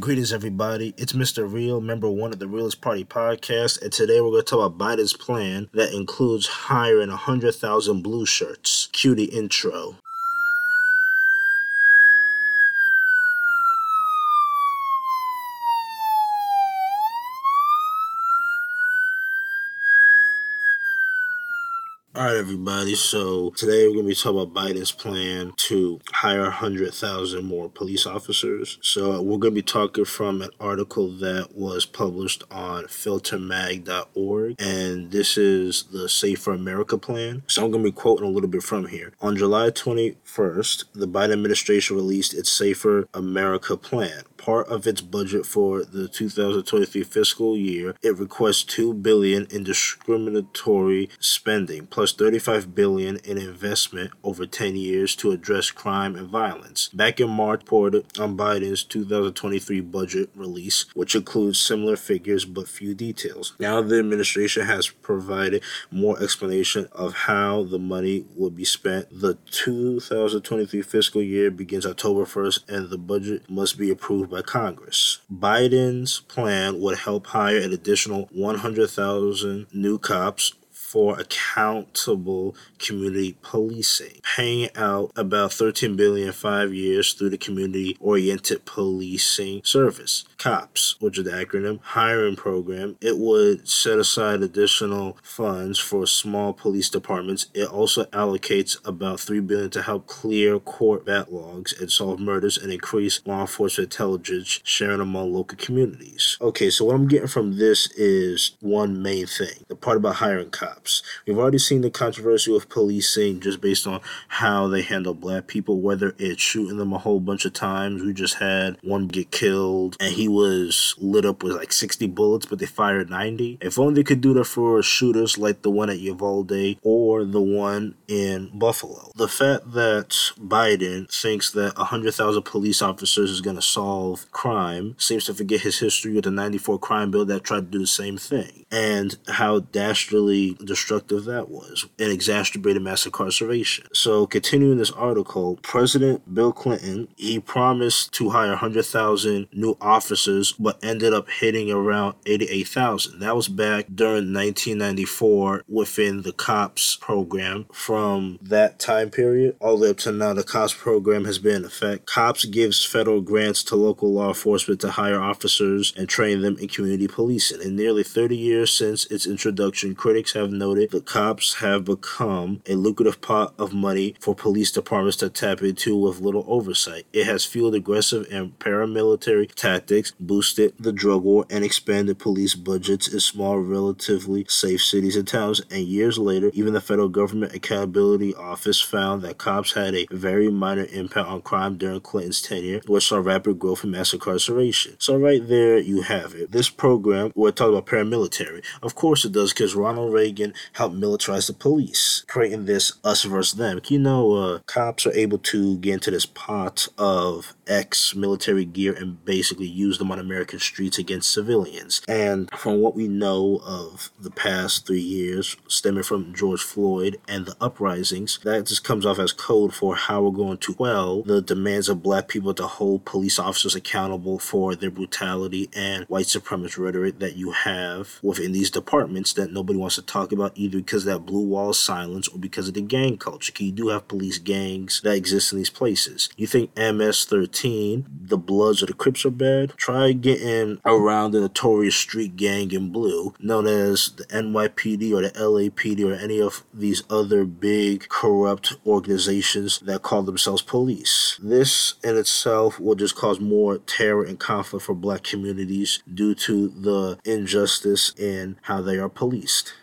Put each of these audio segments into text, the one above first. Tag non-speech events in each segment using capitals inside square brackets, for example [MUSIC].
Greetings, everybody. It's Mr. Real, member one of the Realist Party podcast, and today we're going to talk about Biden's plan that includes hiring 100,000 blue shirts. Cue the intro. Right, everybody. So today we're going to be talking about Biden's plan to hire 100,000 more police officers. So we're going to be talking from an article that was published on filtermag.org, and this is the Safer America plan. So I'm going to be quoting a little bit from here. On July 21st, the Biden administration released its Safer America plan part of its budget for the 2023 fiscal year, it requests 2 billion in discriminatory spending plus 35 billion in investment over 10 years to address crime and violence. Back in March, reported on um, Biden's 2023 budget release, which includes similar figures but few details. Now the administration has provided more explanation of how the money will be spent. The 2023 fiscal year begins October 1st and the budget must be approved by Congress. Biden's plan would help hire an additional 100,000 new cops for accountable community policing, paying out about 13 billion five years through the community oriented policing service, COPS, which is the acronym hiring program. It would set aside additional funds for small police departments. It also allocates about 3 billion to help clear court backlogs and solve murders and increase law enforcement intelligence sharing among local communities. Okay, so what I'm getting from this is one main thing the part about hiring cops cops. We've already seen the controversy with policing just based on how they handle black people, whether it's shooting them a whole bunch of times. We just had one get killed and he was lit up with like 60 bullets, but they fired 90. If only they could do that for shooters like the one at Uvalde or the one in Buffalo. The fact that Biden thinks that 100,000 police officers is going to solve crime seems to forget his history with the 94 crime bill that tried to do the same thing and how dastardly destructive that was and exacerbated mass incarceration. So, continuing this article, President Bill Clinton he promised to hire 100,000 new officers, but ended up hitting around 88,000. That was back during 1994 within the COPS program. From that time period all the way up to now, the COPS program has been in effect. COPS gives federal grants to local law enforcement to hire officers and train them in community policing. In nearly 30 years since its introduction, critics have noted the cops have become a lucrative pot of money for police departments to tap into with little oversight. It has fueled aggressive and paramilitary tactics, boosted the drug war, and expanded police budgets in small, relatively safe cities and towns. And years later, even the federal government accountability office found that cops had a very minor impact on crime during Clinton's tenure, which saw rapid growth in mass incarceration. So right there you have it. This program, we're talking about paramilitary. Of course it does, because Ronald Reagan help militarize the police, creating this us versus them. You know, uh, cops are able to get into this pot of ex military gear and basically use them on American streets against civilians. And from what we know of the past three years, stemming from George Floyd and the uprisings, that just comes off as code for how we're going to quell the demands of black people to hold police officers accountable for their brutality and white supremacist rhetoric that you have within these departments that nobody wants to talk about either because of that blue wall silence or because of the gang culture. You do have police gangs that exist in these places. You think MS 13 the Bloods or the Crips are bad, try getting around the notorious street gang in blue, known as the NYPD or the LAPD or any of these other big corrupt organizations that call themselves police. This in itself will just cause more terror and conflict for black communities due to the injustice in how they are policed.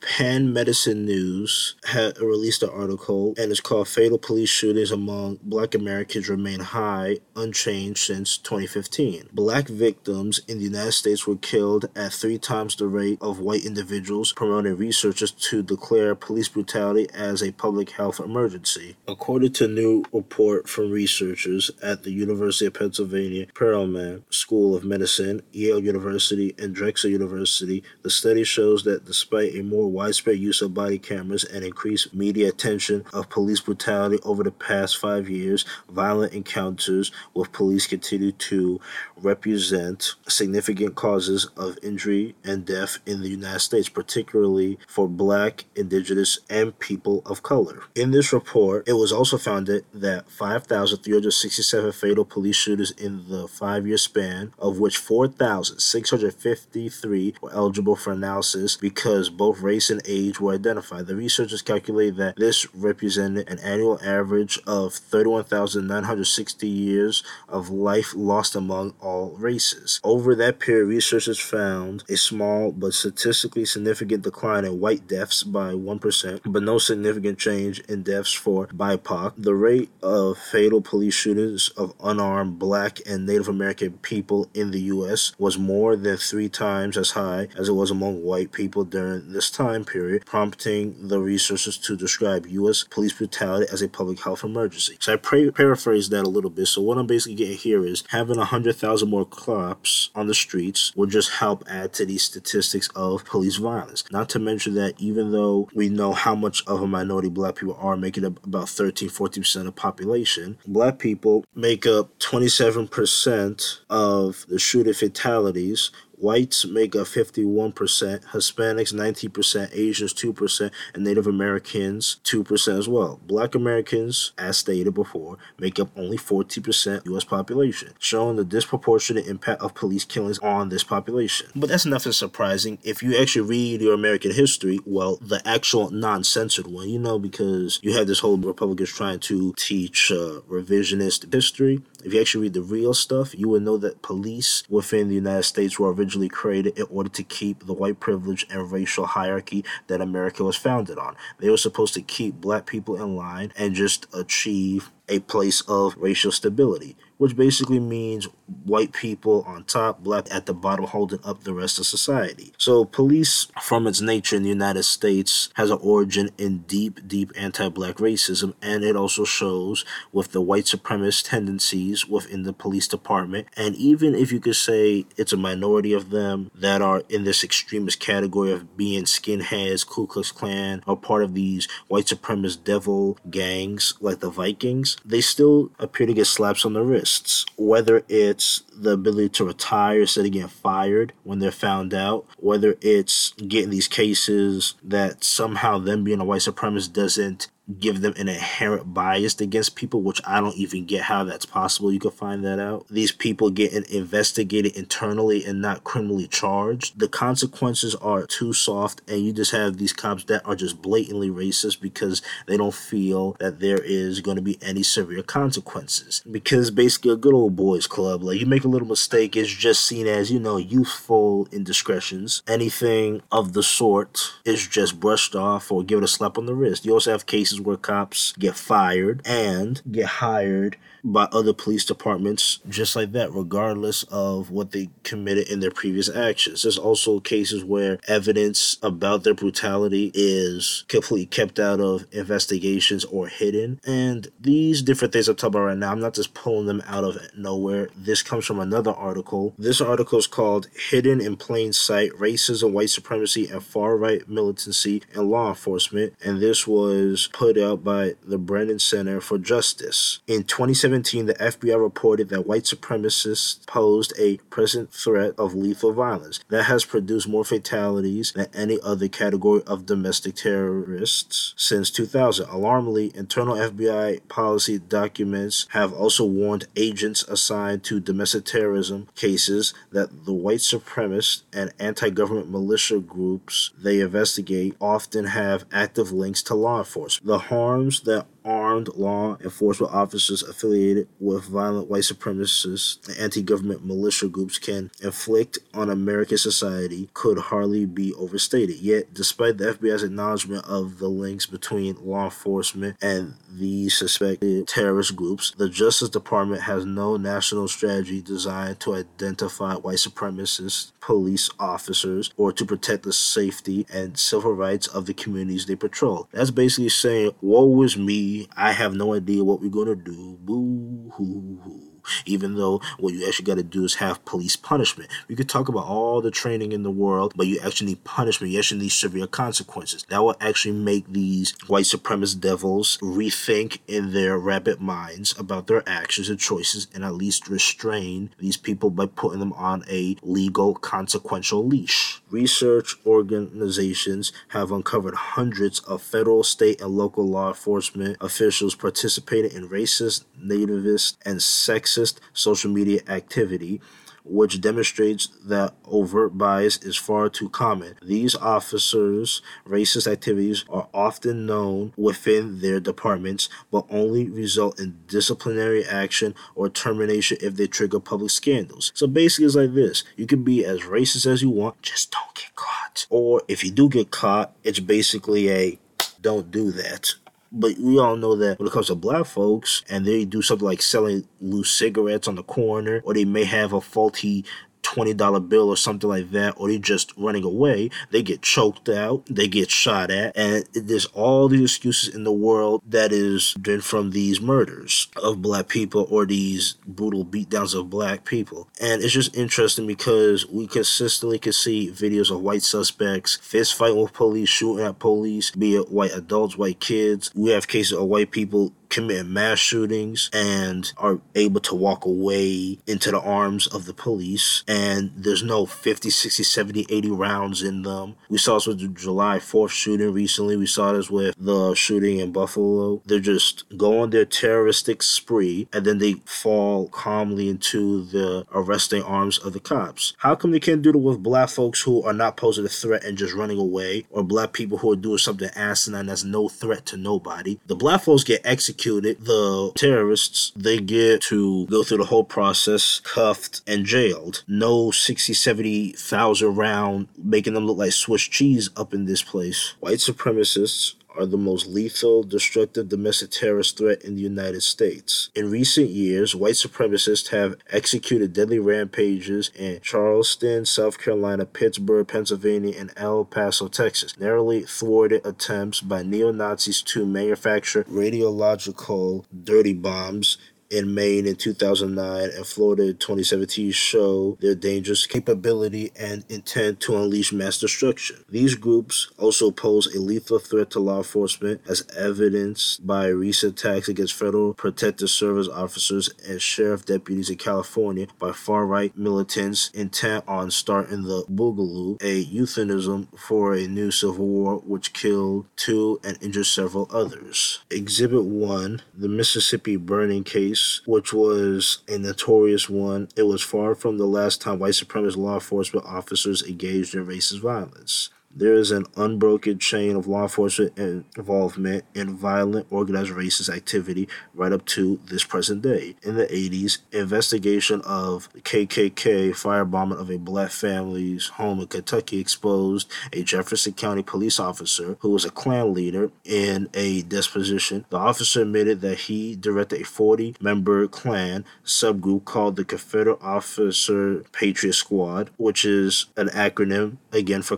Medicine News had released an article and it's called Fatal Police Shootings Among Black Americans Remain High, Unchanged since 2015. Black victims in the United States were killed at three times the rate of white individuals, promoting researchers to declare police brutality as a public health emergency. According to a new report from researchers at the University of Pennsylvania Perelman School of Medicine, Yale University, and Drexel University, the study shows that despite a more widespread use of body cameras and increased media attention of police brutality over the past five years, violent encounters with police continue to represent significant causes of injury and death in the United States, particularly for black, indigenous, and people of color. In this report, it was also found that 5,367 fatal police shooters in the five year span, of which 4,653 were eligible for analysis because both race and age were identified. The researchers calculated that this represented an annual average of 31,960 years of life lost among all races. Over that period, researchers found a small but statistically significant decline in white deaths by 1%, but no significant change in deaths for BIPOC. The rate of fatal police shootings of unarmed black and Native American people in the U.S. was more than three times as high as it was among white people during this time period, prompting the resources to describe U.S. police brutality as a public health emergency. So I paraphrase that a little bit. So what I'm basically getting here is having 100,000 more cops on the streets will just help add to these statistics of police violence. Not to mention that even though we know how much of a minority black people are, making up about 13, 14% of population, black people make up 27% of the shooting fatalities, Whites make up 51%, Hispanics 19%, Asians 2%, and Native Americans 2% as well. Black Americans, as stated before, make up only 40% U.S. population, showing the disproportionate impact of police killings on this population. But that's nothing surprising. If you actually read your American history, well, the actual non censored one, you know, because you have this whole Republicans trying to teach uh, revisionist history. If you actually read the real stuff, you will know that police within the United States were originally created in order to keep the white privilege and racial hierarchy that America was founded on. They were supposed to keep black people in line and just achieve a place of racial stability which basically means white people on top, black at the bottom, holding up the rest of society. So, police, from its nature in the United States, has an origin in deep, deep anti black racism, and it also shows with the white supremacist tendencies within the police department. And even if you could say it's a minority of them that are in this extremist category of being skinheads, Ku Klux Klan, or part of these white supremacist devil gangs like the Vikings, they still appear to get slaps on the wrists, whether it's the ability to retire instead of getting fired when they're found out, whether it's getting these cases that somehow them being a white supremacist doesn't give them an inherent bias against people, which I don't even get how that's possible. You can find that out. These people getting investigated internally and not criminally charged. The consequences are too soft, and you just have these cops that are just blatantly racist because they don't feel that there is going to be any severe consequences. Because basically, a good old boys club, like you make a little mistake, it's just seen as, you know, youthful indiscretions. Anything of the sort is just brushed off or given a slap on the wrist. You also have cases where cops get fired and get hired by other police departments just like that, regardless of what they committed in their previous actions. There's also cases where evidence about their brutality is completely kept out of investigations or hidden. And these different things I'm talking about right now, I'm not just pulling them out of nowhere. This comes from another article. This article is called Hidden in Plain Sight Racism, White Supremacy, and Far Right Militancy in Law Enforcement. And this was put out by the Brennan Center for Justice. In 2017, 2017, the FBI reported that white supremacists posed a present threat of lethal violence that has produced more fatalities than any other category of domestic terrorists since 2000. Alarmingly, internal FBI policy documents have also warned agents assigned to domestic terrorism cases that the white supremacist and anti government militia groups they investigate often have active links to law enforcement. The harms that armed law enforcement officers affiliated with violent white supremacist and anti government militia groups can inflict on American society could hardly be overstated. Yet, despite the FBI's acknowledgement of the links between law enforcement and these suspected terrorist groups, the Justice Department has no national strategy designed to identify white supremacist police officers or to protect the safety and civil rights of the communities they patrol. That's basically saying, woe is me I have no idea what we're gonna do. Boo hoo hoo. Even though what you actually got to do is have police punishment. We could talk about all the training in the world, but you actually need punishment. You actually need severe consequences. That will actually make these white supremacist devils rethink in their rabbit minds about their actions and choices and at least restrain these people by putting them on a legal consequential leash. Research organizations have uncovered hundreds of federal, state, and local law enforcement officials participating in racist, nativist, and sexist social media activity which demonstrates that overt bias is far too common. These officers' racist activities are often known within their departments, but only result in disciplinary action or termination if they trigger public scandals. So basically, it's like this you can be as racist as you want, just don't get caught. Or if you do get caught, it's basically a don't do that. But we all know that when it comes to black folks and they do something like selling loose cigarettes on the corner, or they may have a faulty $20 bill or something like that, or they're just running away, they get choked out, they get shot at, and there's all these excuses in the world that is been from these murders of black people or these brutal beatdowns of black people. And it's just interesting because we consistently can see videos of white suspects fist fighting with police, shooting at police, be it white adults, white kids. We have cases of white people commit mass shootings and are able to walk away into the arms of the police. And there's no 50 60 70 80 rounds in them. We saw this with the july 4th shooting recently. We saw this with the shooting in buffalo. They're just go on their terroristic spree and then they fall calmly into the arresting arms of the cops. How come they can't do it with black folks who are not posing a threat and just running away or black people who are doing something asinine that's no threat to nobody? The black folks get executed executed, the terrorists, they get to go through the whole process, cuffed and jailed. No 60, 70,000 round, making them look like Swiss cheese up in this place. White supremacists are the most lethal, destructive domestic terrorist threat in the United States. In recent years, white supremacists have executed deadly rampages in Charleston, South Carolina, Pittsburgh, Pennsylvania, and El Paso, Texas, narrowly thwarted attempts by neo Nazis to manufacture radiological dirty bombs in Maine in 2009 and Florida in 2017 show their dangerous capability and intent to unleash mass destruction. These groups also pose a lethal threat to law enforcement as evidenced by recent attacks against federal protective service officers and sheriff deputies in California by far-right militants intent on starting the Boogaloo, a euphemism for a new civil war which killed two and injured several others. Exhibit 1, the Mississippi burning case case, which was a notorious one, it was far from the last time white supremacist law enforcement officers engaged in racist violence. There is an unbroken chain of law enforcement involvement in violent organized racist activity right up to this present day. In the 80s, investigation of KKK firebombing of a black family's home in Kentucky exposed a Jefferson County police officer who was a Klan leader in a disposition. The officer admitted that he directed a 40 member Klan subgroup called the Confederate Officer Patriot Squad, which is an acronym again for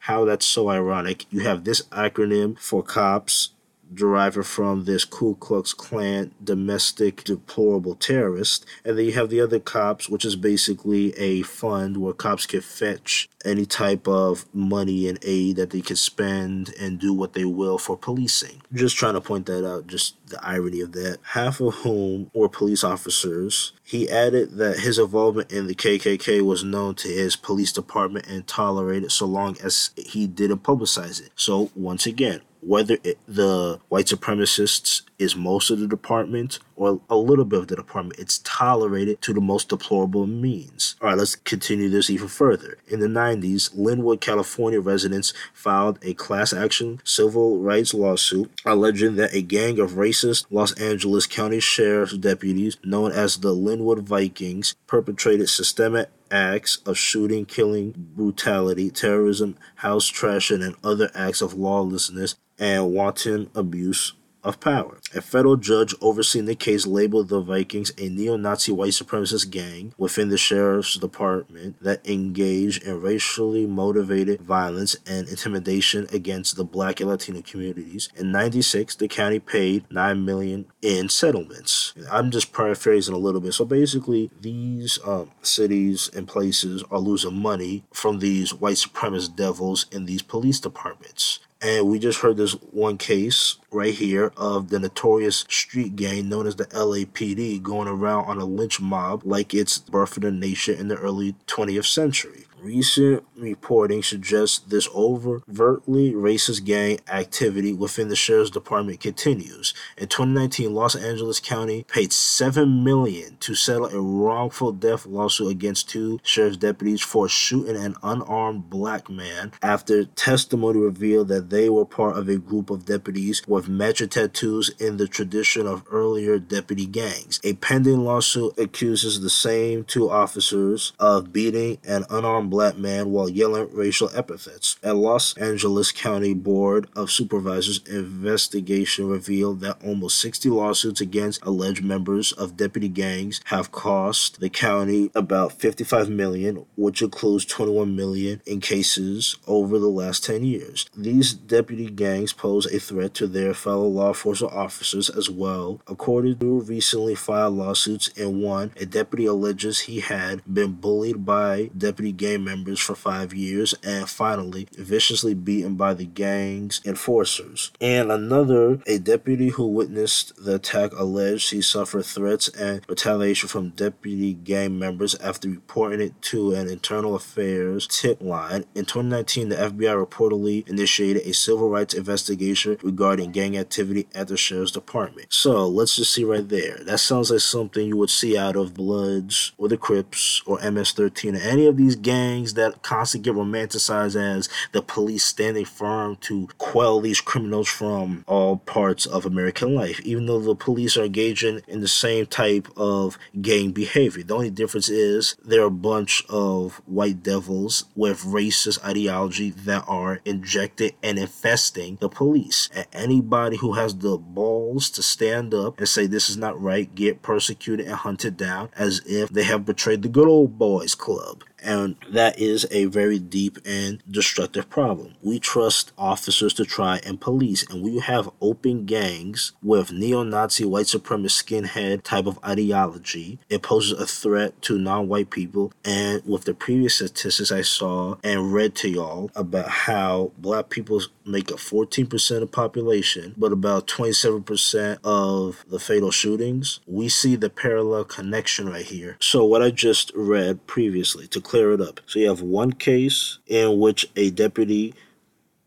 how that's so ironic. You have this acronym for cops deriving from this Ku Klux Klan domestic deplorable terrorist. And then you have the other cops, which is basically a fund where cops can fetch any type of money and aid that they can spend and do what they will for policing. Just trying to point that out, just the irony of that. Half of whom were police officers. He added that his involvement in the KKK was known to his police department and tolerated so long as he didn't publicize it. So, once again, whether it, the white supremacists is most of the department or a little bit of the department, it's tolerated to the most deplorable means. All right, let's continue this even further. In the 90s, Lynwood, California residents filed a class action civil rights lawsuit alleging that a gang of racist Los Angeles County Sheriff's deputies, known as the Lynwood Vikings, perpetrated systemic acts of shooting, killing, brutality, terrorism, house trashing, and other acts of lawlessness and wanton abuse of power. A federal judge overseeing the case labeled the Vikings a neo Nazi white supremacist gang within the sheriff's department that engaged in racially motivated violence and intimidation against the black and Latino communities. In 96, the county paid 9 million in settlements. I'm just paraphrasing a little bit. So basically, these um, cities and places are losing money from these white supremacist devils in these police departments. And we just heard this one case right here of the notorious street gang known as the LAPD going around on a lynch mob like it's birth of the nation in the early 20th century. Recent reporting suggests this overtly racist gang activity within the sheriff's department continues. In 2019, Los Angeles County paid 7 million to settle a wrongful death lawsuit against two sheriff's deputies for shooting an unarmed black man after testimony revealed that they were part of a group of deputies with matching tattoos in the tradition of earlier deputy gangs. A pending lawsuit accuses the same two officers of beating an unarmed black man while yelling racial epithets. A Los Angeles County Board of Supervisors investigation revealed that almost 60 lawsuits against alleged members of deputy gangs have cost the county about 55 million, which includes 21 million in cases over the last 10 years. These deputy gangs pose a threat to their fellow law enforcement officers as well. According to recently filed lawsuits in one, a deputy alleges he had been bullied by deputy gang gang members for five years and finally viciously beaten by the gang's enforcers. And another, a deputy who witnessed the attack alleged he suffered threats and retaliation from deputy gang members after reporting it to an internal affairs tip line. In 2019, the FBI reportedly initiated a civil rights investigation regarding gang activity at the sheriff's department. So let's just see right there. That sounds like something you would see out of Bloods or the Crips or MS-13 or any of these gangs gangs that constantly get romanticized as the police standing firm to quell these criminals from all parts of American life, even though the police are engaging in the same type of gang behavior. The only difference is they're a bunch of white devils with racist ideology that are injected and infesting the police. And anybody who has the balls to stand up and say this is not right get persecuted and hunted down as if they have betrayed the good old boys club. And that is a very deep and destructive problem. We trust officers to try and police, and we have open gangs with neo Nazi white supremacist skinhead type of ideology. It poses a threat to non white people. And with the previous statistics I saw and read to y'all about how black people make up 14% of population, but about 27% of the fatal shootings, we see the parallel connection right here. So, what I just read previously to clear it up. So, you have one case in which a deputy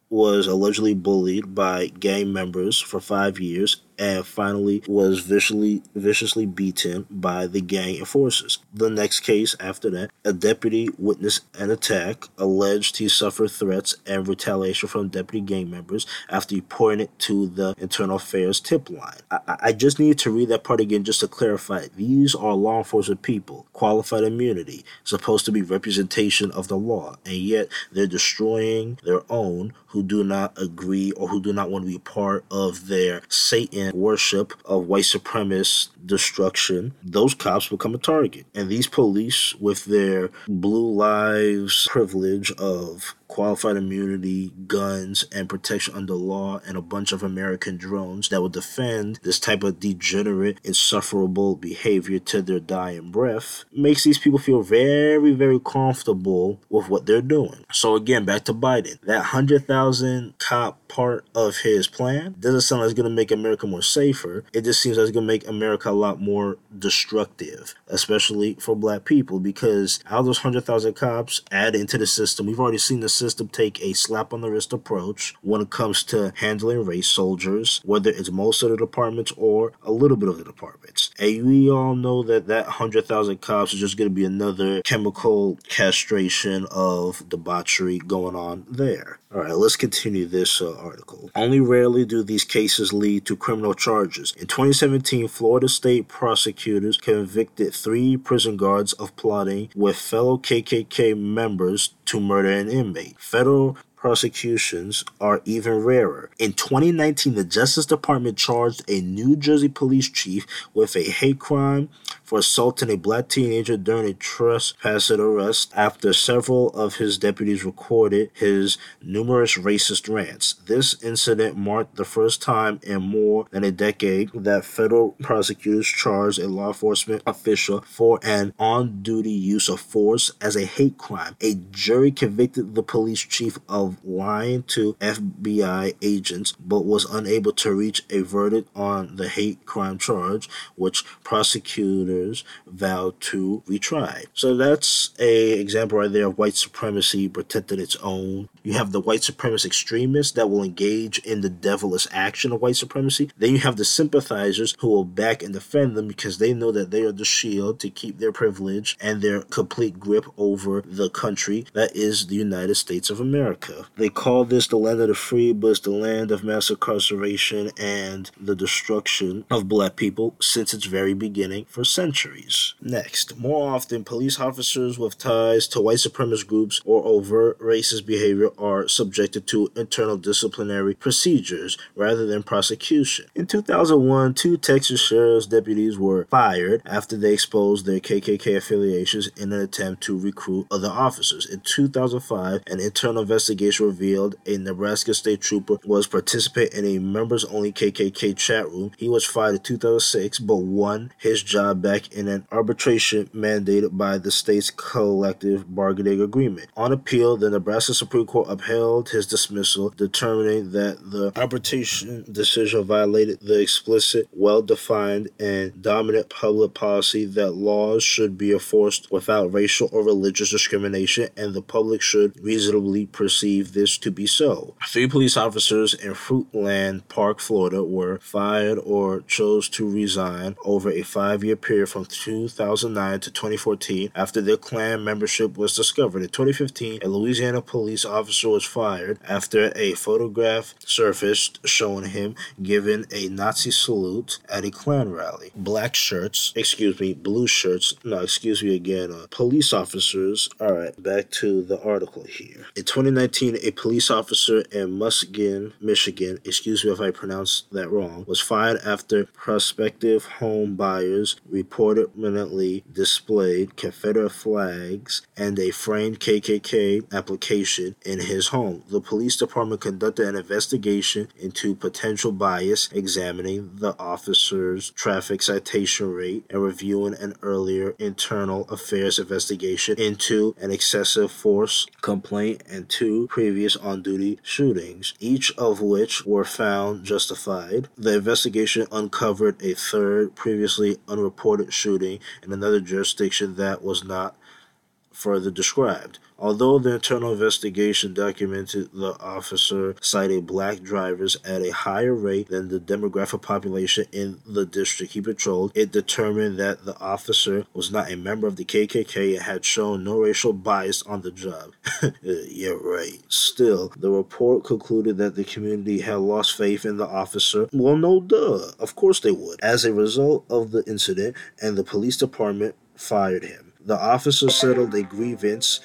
was allegedly bullied by gang members for five years and finally was viciously viciously beaten by the gang enforcers. The next case after that, a deputy witnessed an attack, alleged he suffered threats and retaliation from deputy gang members after reporting it to the internal affairs tip line. I, I just need to read that part again just to clarify. These are law enforcement people, qualified immunity, supposed to be representation of the law, and yet they're destroying their own who do not agree or who do not want to be part of their Satan worship of white supremacist destruction, those cops become a target. And these police, with their blue lives privilege of qualified immunity, guns, and protection under law, and a bunch of American drones that will defend this type of degenerate, insufferable behavior to their dying breath, makes these people feel very, very comfortable with what they're doing. So, again, back to Biden. That 100,000 cop part of his plan doesn't sound like it's going to make America more safer. It just seems like it's going to make America a lot more destructive, especially for black people, because out of those 100,000 cops add into the system, we've already seen the system take a slap on the wrist approach when it comes to handling race soldiers, whether it's most of the departments or a little bit of the departments. And we all know that that 100,000 cops is just going to be another chemical castration of debauchery going on there. All right, let's continue this uh, article. Only rarely do these cases lead to criminal charges. In 2017, Florida state prosecutors convicted three prison guards of plotting with fellow KKK members to murder an inmate. Federal prosecutions are even rarer. In 2019, the Justice Department charged a New Jersey police chief with a hate crime for assaulting a black teenager during a trespass arrest after several of his deputies recorded his numerous racist rants. This incident marked the first time in more than a decade that federal prosecutors charged a law enforcement official for an on duty use of force as a hate crime. A jury convicted the police chief of lying to FBI agents but was unable to reach a verdict on the hate crime charge, which prosecutors vowed to retry. So that's a example right there of white supremacy protecting its own. You have the white supremacist extremists that will engage in the devilish action of white supremacy. Then you have the sympathizers who will back and defend them because they know that they are the shield to keep their privilege and their complete grip over the country that is the United States of America. They call this the land of the free, but it's the land of mass incarceration and the destruction of black people since its very beginning for centuries. Next, more often, police officers with ties to white supremacist groups or overt racist behavior are subjected to internal disciplinary procedures rather than prosecution. In 2001, two Texas sheriff's deputies were fired after they exposed their KKK affiliations in an attempt to recruit other officers. In 2005, an internal investigation revealed a Nebraska state trooper was participating in a members only KKK chat room. He was fired in 2006 but won his job back in an arbitration mandated by the state's collective bargaining agreement. On appeal, the Nebraska Supreme Court upheld his dismissal, determining that the arbitration decision violated the explicit, well defined, and dominant public policy that laws should be enforced without racial or religious discrimination, and the public should reasonably perceive this to be so. Three police officers in Fruitland Park, Florida, were fired or chose to resign over a five year period from 2009 to 2014 after their Klan membership was discovered. In 2015, a Louisiana police officer was fired after a photograph surfaced showing him giving a Nazi salute at a Klan rally. Black shirts, excuse me, blue shirts, no, excuse me again, uh, police officers. All right, back to the article here. In 2019, a police officer in Muskegon, Michigan, excuse me if I pronounced that wrong, was fired after prospective home buyers reportedly displayed Confederate flags and a framed KKK application in his home. The police department conducted an investigation into potential bias, examining the officer's traffic citation rate and reviewing an earlier internal affairs investigation into an excessive force complaint and two previous on duty shootings, each of which were found justified. The investigation uncovered a third previously unreported shooting in another jurisdiction that was not further described. Although the internal investigation documented the officer cited black drivers at a higher rate than the demographic population in the district he patrolled, it determined that the officer was not a member of the KKK and had shown no racial bias on the job. [LAUGHS] Uh, yeah, right. Still, the report concluded that the community had lost faith in the officer. Well, no duh. Of course they would. As a result of the incident, and the police department fired him. The officer settled a grievance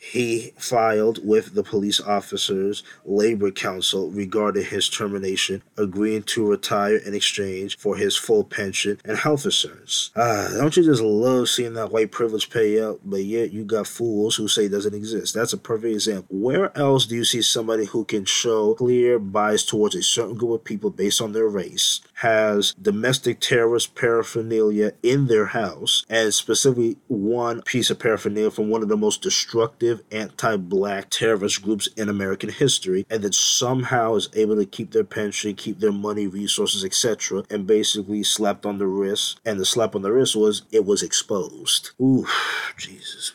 he filed with the police officers' labor council regarding his termination, agreeing to retire in exchange for his full pension and health insurance. Ah, don't you just love seeing that white privilege pay out, but yet you got fools who say it doesn't exist? That's a perfect example. Where else do you see somebody who can show clear bias towards a certain group of people based on their race, has domestic terrorist paraphernalia in their house, and specifically one piece of paraphernalia from one of the most destructive anti black terrorist groups in American history, and that somehow is able to keep their pension, keep their money, resources, etc., and basically slapped on the wrist. And the slap on the wrist was it was exposed. Ooh, Jesus,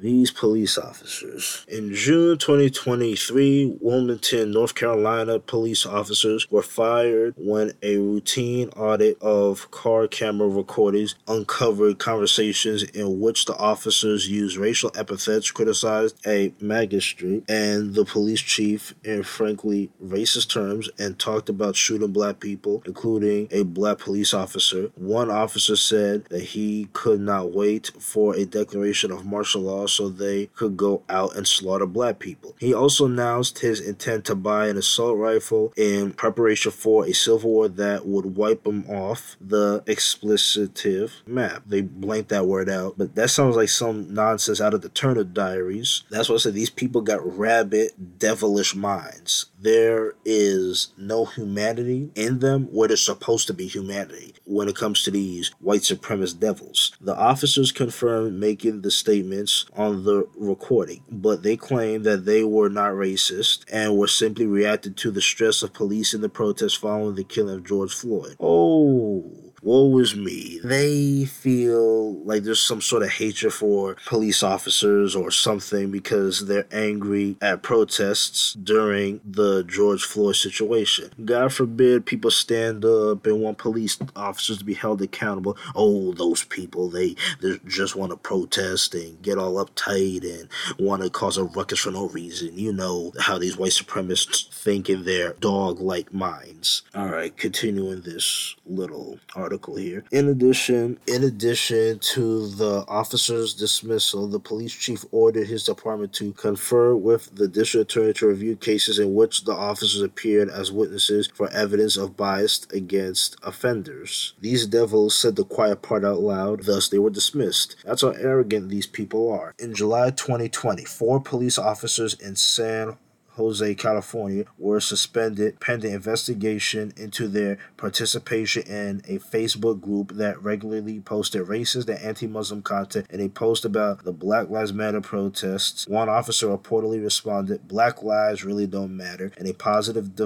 these police officers. In June 2023, Wilmington, North Carolina police officers were fired when a routine audit of car camera recordings uncovered conversations in which the officers used racial epithets, criticized a magistrate and the police chief in frankly racist terms, and talked about shooting black people, including a black police officer. One officer said that he could not wait for a declaration of martial law so they could go out and slaughter black people. He also announced his intent to buy an assault rifle in preparation for a civil war that would wipe him off the explicitive map. They blanked that word out, but that sounds like some nonsense out of the Turner Diaries. That's what I said. These people got rabid, devilish minds. There is no humanity in them where there's supposed to be humanity when it comes to these white supremacist devils. The officers confirmed making the statements on the recording, but they claim that they were not racist and were simply reacting to the stress of police in the protests following the killing of George Floyd. Oh woe is me. They feel like there's some sort of hatred for police officers or something because they're angry at protests during the George Floyd situation. God forbid people stand up and want police officers to be held accountable. Oh, those people, they, they just want to protest and get all uptight and want to cause a ruckus for no reason. You know how these white supremacists think in their dog like minds. All right, continuing this little article article here. In addition, in addition to the officer's dismissal, the police chief ordered his department to confer with the district attorney to review cases in which the officers appeared as witnesses for evidence of bias against offenders. These devils said the quiet part out loud, thus they were dismissed. That's how arrogant these people are. In July 2020, four police officers in San Jose, California, were suspended pending investigation into their participation in a Facebook group that regularly posted racist and anti Muslim content in a post about the Black Lives Matter protests. One officer reportedly responded, Black lives really don't matter, and a positive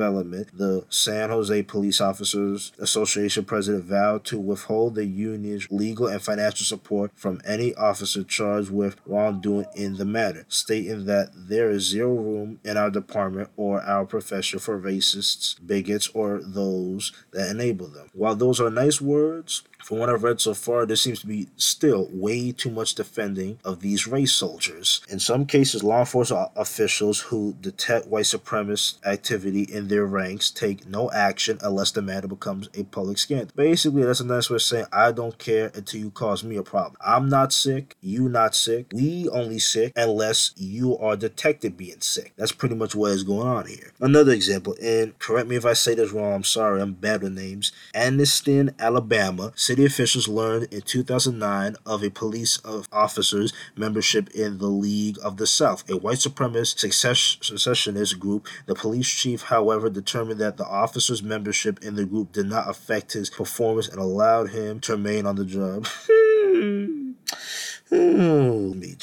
development, the San Jose Police Officers Association president vowed to withhold the union's legal and financial support from any officer charged with wrongdoing in the matter, stating that there is zero room in our department or our profession for racists, bigots, or those that enable them. While those are nice words, from what I've read so far, there seems to be still way too much defending of these race soldiers. In some cases, law enforcement officials who detect white supremacist activity in their ranks take no action unless the matter becomes a public scandal. Basically, that's a nice way of saying I don't care until you cause me a problem. I'm not sick, you not sick, we only sick unless you are detected being sick. That's pretty much what is going on here. Another example, and correct me if I say this wrong, I'm sorry, I'm bad with names. Anniston, Alabama City officials learned in 2009 of a police officers' membership in the League of the South, a white supremacist secessionist group. The police chief, however, determined that the officer's membership in the group did not affect his performance and allowed him to remain on the job. [LAUGHS] Oh, me.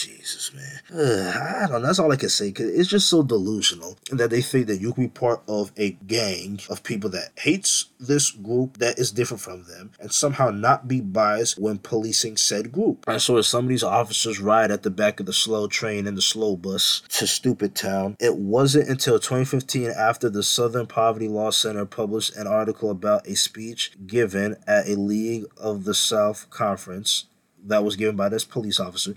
Know. That's all I can say. Cause it's just so delusional that they think that you can be part of a gang of people that hates this group that is different from them and somehow not be biased when policing said group. I saw some of these officers ride at the back of the slow train and the slow bus to Stupid Town. It wasn't until 2015 after the Southern Poverty Law Center published an article about a speech given at a League of the South conference that was given by this police officer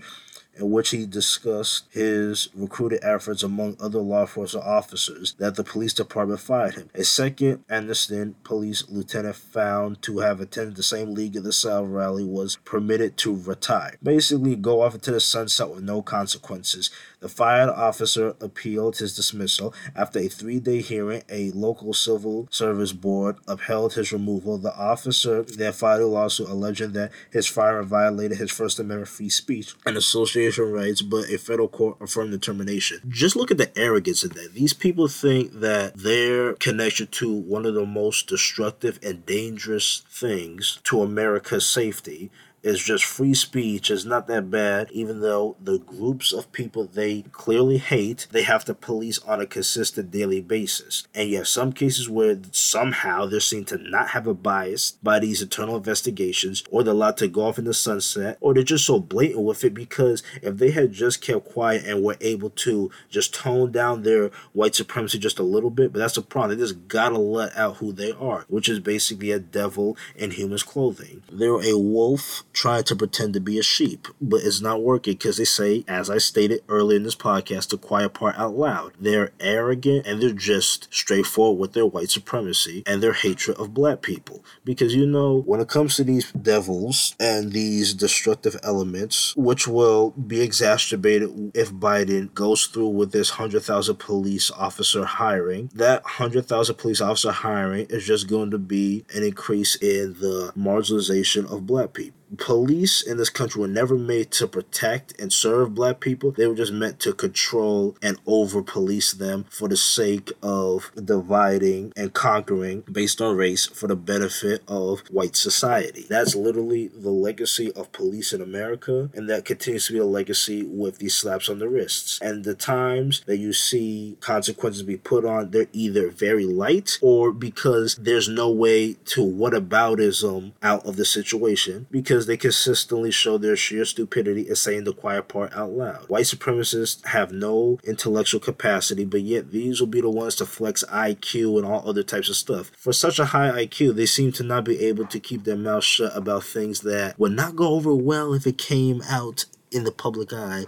in which he discussed his recruited efforts among other law enforcement officers that the police department fired him. A second Anniston police lieutenant found to have attended the same League of the South rally was permitted to retire. Basically, go off into the sunset with no consequences. The fired officer appealed his dismissal. After a three day hearing, a local civil service board upheld his removal. The officer then filed a lawsuit alleging that his firing violated his First Amendment free speech and association rights, but a federal court affirmed the termination. Just look at the arrogance of that. These people think that their connection to one of the most destructive and dangerous things to America's safety is just free speech is not that bad, even though the groups of people they clearly hate, they have to police on a consistent daily basis. And you have some cases where somehow they're seen to not have a bias by these internal investigations, or they're allowed to go off in the sunset, or they're just so blatant with it because if they had just kept quiet and were able to just tone down their white supremacy just a little bit, but that's the problem. They just gotta let out who they are, which is basically a devil in human's clothing. They're a wolf trying to pretend to be a sheep, but it's not working because they say, as I stated earlier in this podcast, the quiet part out loud. They're arrogant and they're just straightforward with their white supremacy and their hatred of black people. Because you know, when it comes to these devils and these destructive elements, which will be exacerbated if Biden goes through with this 100,000 police officer hiring, that 100,000 police officer hiring is just going to be an increase in the marginalization of black people police in this country were never made to protect and serve black people. They were just meant to control and over police them for the sake of dividing and conquering based on race for the benefit of white society. That's literally the legacy of police in America, and that continues to be a legacy with these slaps on the wrists. And the times that you see consequences be put on, they're either very light or because there's no way to whataboutism out of the situation because because they consistently show their sheer stupidity in saying the quiet part out loud. White supremacists have no intellectual capacity, but yet these will be the ones to flex IQ and all other types of stuff. For such a high IQ, they seem to not be able to keep their mouth shut about things that would not go over well if it came out in the public eye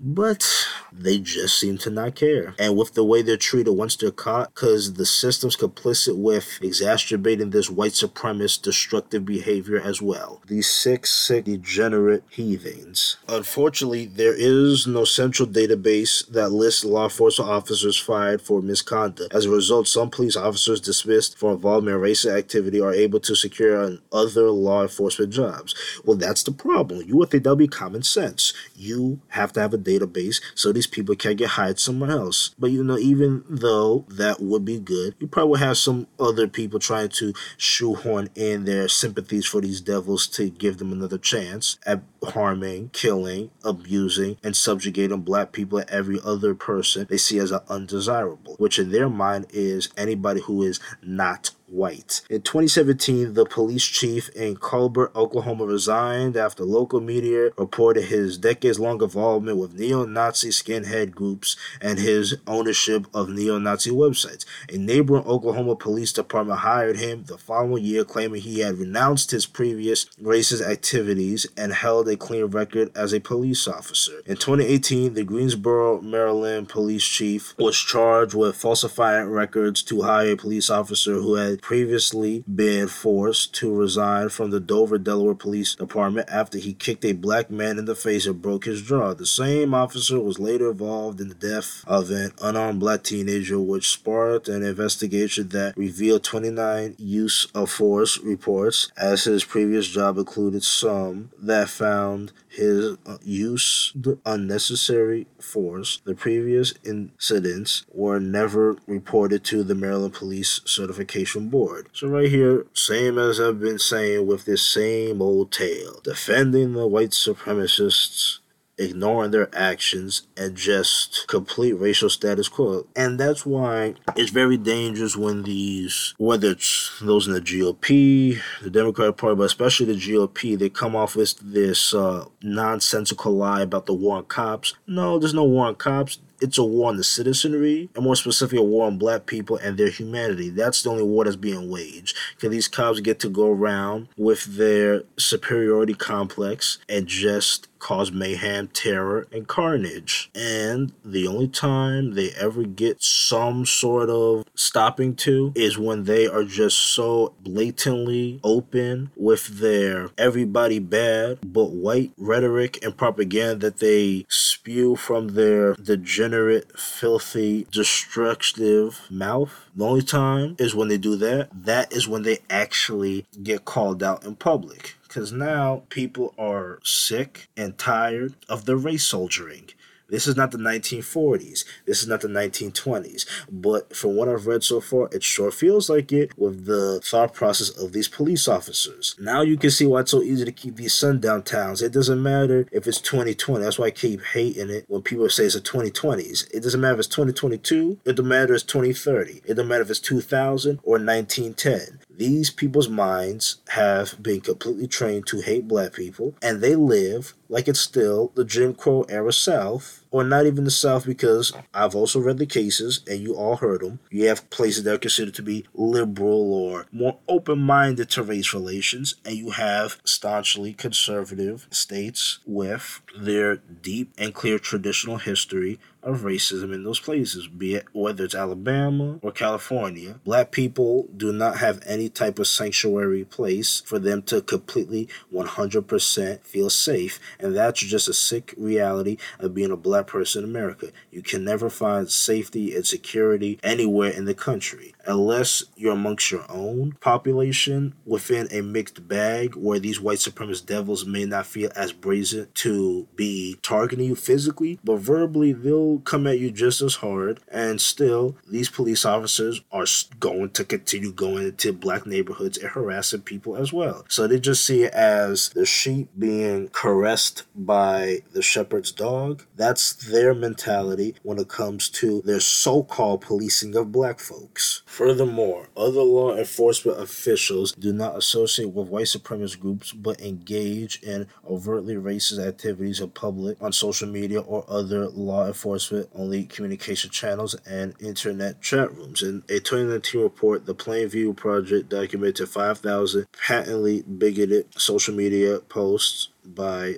but they just seem to not care. And with the way they're treated once they're caught, because the system's complicit with exacerbating this white supremacist destructive behavior as well. These sick, sick, degenerate heathens. Unfortunately, there is no central database that lists law enforcement officers fired for misconduct. As a result, some police officers dismissed for involvement in racist activity are able to secure other law enforcement jobs. Well, that's the problem. You would think that would be common sense. You have to have a database so these people can get hired somewhere else. But you know, even though that would be good, you probably have some other people trying to shoehorn in their sympathies for these devils to give them another chance at harming, killing, abusing, and subjugating black people and every other person they see as undesirable, which in their mind is anybody who is not White. In 2017, the police chief in Colbert, Oklahoma resigned after local media reported his decades long involvement with neo Nazi skinhead groups and his ownership of neo Nazi websites. A neighboring Oklahoma police department hired him the following year, claiming he had renounced his previous racist activities and held a clean record as a police officer. In 2018, the Greensboro, Maryland police chief was charged with falsifying records to hire a police officer who had previously been forced to resign from the Dover, Delaware Police Department after he kicked a black man in the face and broke his jaw. The same officer was later involved in the death of an unarmed black teenager, which sparked an investigation that revealed 29 use of force reports, as his previous job included some that found his uh, use unnecessary force. The previous incidents were never reported to the Maryland Police Certification Board. So, right here, same as I've been saying with this same old tale defending the white supremacists ignoring their actions and just complete racial status quo. And that's why it's very dangerous when these, whether it's those in the GOP, the Democratic Party, but especially the GOP, they come off with this uh, nonsensical lie about the war on cops. No, there's no war on cops it's a war on the citizenry, and more specifically, a war on black people and their humanity. That's the only war that's being waged. Because these cops get to go around with their superiority complex and just cause mayhem, terror, and carnage. And the only time they ever get some sort of stopping to is when they are just so blatantly open with their everybody bad but white rhetoric and propaganda that they spew from their degenerate, filthy, destructive mouth. The only time is when they do that. That is when they actually get called out in public because now people are sick and tired of the race soldiering. This is not the 1940s. This is not the 1920s. But from what I've read so far, it sure feels like it with the thought process of these police officers. Now you can see why it's so easy to keep these sundown towns. It doesn't matter if it's 2020. That's why I keep hating it when people say it's the 2020s. It doesn't matter if it's 2022. It doesn't matter if it's 2030. It doesn't matter if it's 2000 or 1910 these people's minds have been completely trained to hate black people and they live like it's still the Jim Crow era South, or not even the South, because I've also read the cases and you all heard them. You have places that are considered to be liberal or more open minded to race relations, and you have staunchly conservative states with their deep and clear traditional history of racism in those places, be it whether it's Alabama or California. Black people do not have any type of sanctuary place for them to completely 100% feel safe, and that's just a sick reality of being a black person in America. You can never find safety and security anywhere in the country unless you're amongst your own population within a mixed bag where these white supremacist devils may not feel as brazen to be targeting you physically, but verbally they'll come at you just as hard. And still, these police officers are going to continue going into black neighborhoods and harassing people as well. So they just see it as the sheep being caressed by the shepherd's dog. That's their mentality when it comes to their so called policing of black folks. Furthermore, other law enforcement officials do not associate with white supremacist groups but engage in overtly racist activities in public on social media or other law enforcement only communication channels and internet chat rooms. In a 2019 report, the Plainview Project documented 5,000 patently bigoted social media posts by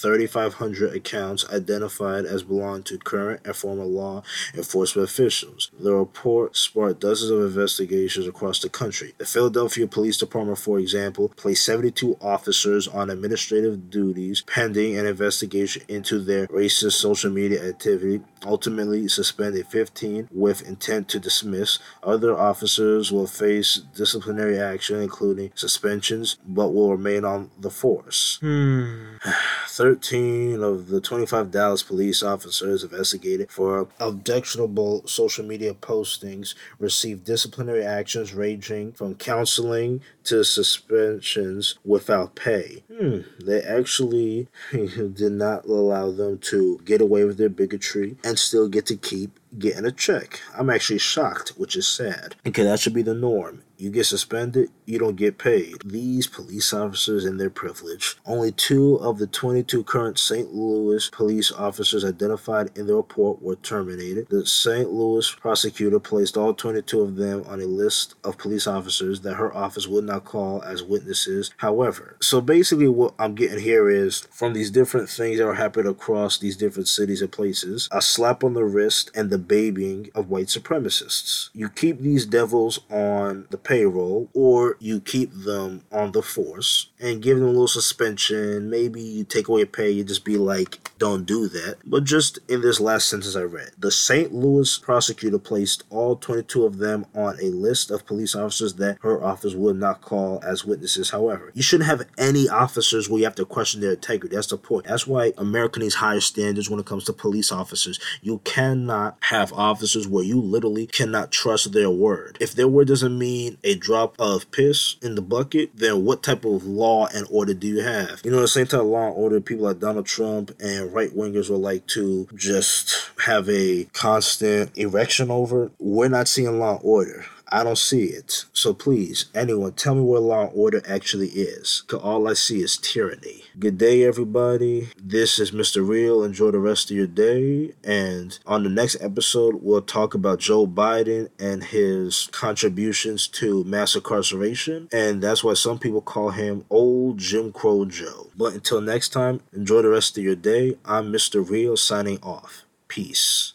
3,500 accounts identified as belonging to current and former law enforcement officials. The report sparked dozens of investigations across the country. The Philadelphia Police Department, for example, placed 72 officers on administrative duties pending an investigation into their racist social media activity, ultimately suspended 15 with intent to dismiss. Other officers will face disciplinary action, including suspensions, but will remain on the force. Hmm. [SIGHS] [SIGHS] 13 of the 25 Dallas police officers investigated for objectionable social media postings received disciplinary actions ranging from counseling to suspensions without pay. Hmm, they actually [LAUGHS] did not allow them to get away with their bigotry and still get to keep getting a check. I'm actually shocked, which is sad. Okay, that should be the norm. You get suspended, you don't get paid. These police officers and their privilege. Only two of the 22 current St. Louis police officers identified in the report were terminated. The St. Louis prosecutor placed all 22 of them on a list of police officers that her office would not call as witnesses. However, so basically, what I'm getting here is from these different things that are happening across these different cities and places a slap on the wrist and the babying of white supremacists. You keep these devils on the payroll or you keep them on the force and give them a little suspension. Maybe you take away pay, you just be like, don't do that. But just in this last sentence I read, the St. Louis prosecutor placed all 22 of them on a list of police officers that her office would not call as witnesses. However, you shouldn't have any officers where you have to question their integrity. That's the point. That's why America needs higher standards when it comes to police officers. You cannot have officers where you literally cannot trust their word. If their word doesn't mean a drop of piss in the bucket, then what type of law and order do you have? You know, the same type of law and order people like Donald Trump and right wingers would like to just have a constant erection over. We're not seeing law and order. I don't see it. So please, anyone, tell me where law and order actually is. Cause all I see is tyranny. Good day, everybody. This is Mr. Real. Enjoy the rest of your day. And on the next episode, we'll talk about Joe Biden and his contributions to mass incarceration. And that's why some people call him Old Jim Crow Joe. But until next time, enjoy the rest of your day. I'm Mr. Real signing off. Peace.